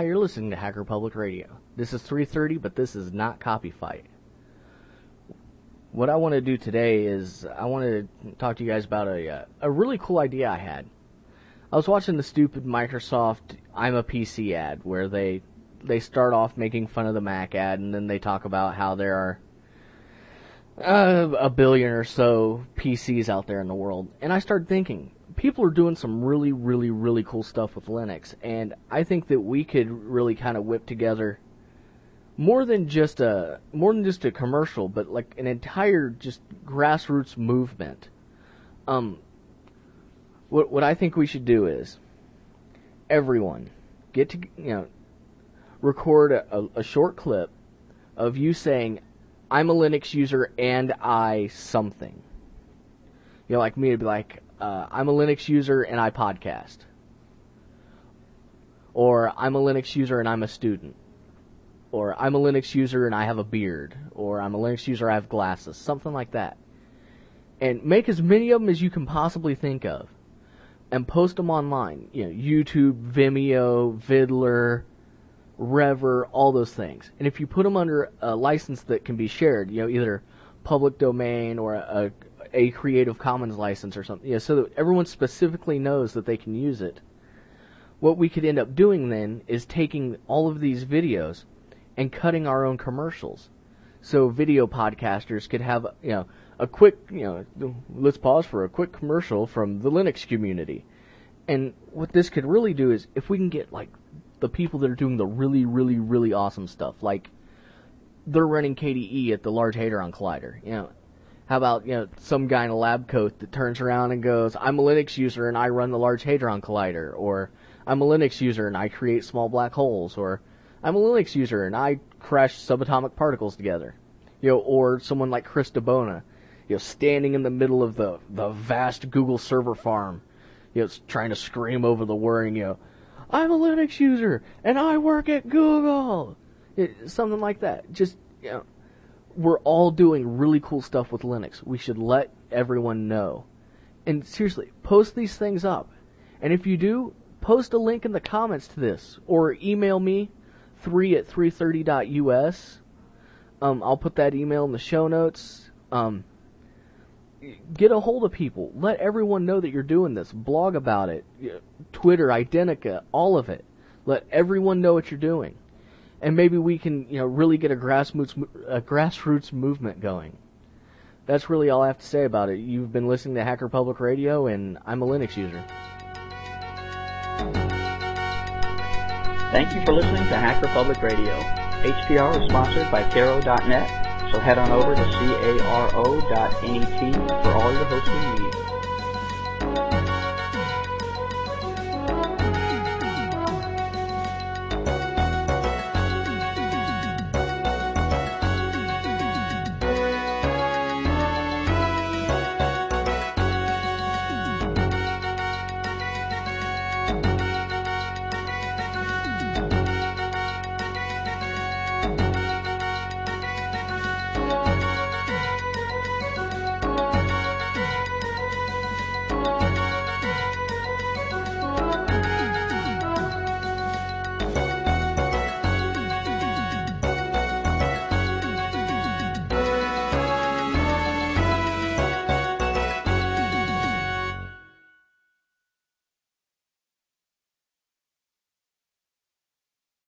you're listening to Hacker Public Radio. This is 3:30, but this is not Copy Fight. What I want to do today is I want to talk to you guys about a uh, a really cool idea I had. I was watching the stupid Microsoft I'm a PC ad where they they start off making fun of the Mac ad and then they talk about how there are uh, a billion or so PCs out there in the world. And I started thinking, people are doing some really, really, really cool stuff with Linux, and I think that we could really kind of whip together more than just a more than just a commercial, but like an entire just grassroots movement. Um, what what I think we should do is everyone get to you know record a, a short clip of you saying I'm a Linux user and I something. You know, like me, it'd be like, uh, I'm a Linux user and I podcast. Or I'm a Linux user and I'm a student. Or I'm a Linux user and I have a beard. Or I'm a Linux user, I have glasses. Something like that. And make as many of them as you can possibly think of. And post them online. You know, YouTube, Vimeo, Viddler, Revver, all those things. And if you put them under a license that can be shared, you know, either public domain or a, a Creative Commons license or something, know, so that everyone specifically knows that they can use it. What we could end up doing then is taking all of these videos and cutting our own commercials. So video podcasters could have, you know, a quick, you know, let's pause for a quick commercial from the Linux community. And what this could really do is if we can get like the people that are doing the really, really, really awesome stuff. Like they're running KDE at the Large Hadron Collider. You know, how about you know some guy in a lab coat that turns around and goes, "I'm a Linux user and I run the Large Hadron Collider," or "I'm a Linux user and I create small black holes," or "I'm a Linux user and I crash subatomic particles together." You know, or someone like Chris DiBona, you know, standing in the middle of the the vast Google server farm, you know, trying to scream over the whirring, you know I'm a Linux user and I work at Google. It, something like that. Just, you know, we're all doing really cool stuff with Linux. We should let everyone know. And seriously, post these things up. And if you do, post a link in the comments to this or email me 3 at 330.us. Um, I'll put that email in the show notes. Um, get a hold of people. Let everyone know that you're doing this. Blog about it. Twitter, Identica, all of it. Let everyone know what you're doing. And maybe we can, you know, really get a grassroots a grassroots movement going. That's really all I have to say about it. You've been listening to Hacker Public Radio, and I'm a Linux user. Thank you for listening to Hacker Public Radio. HPR is sponsored by Caro.net so head on over to caro.net for all your hosting needs.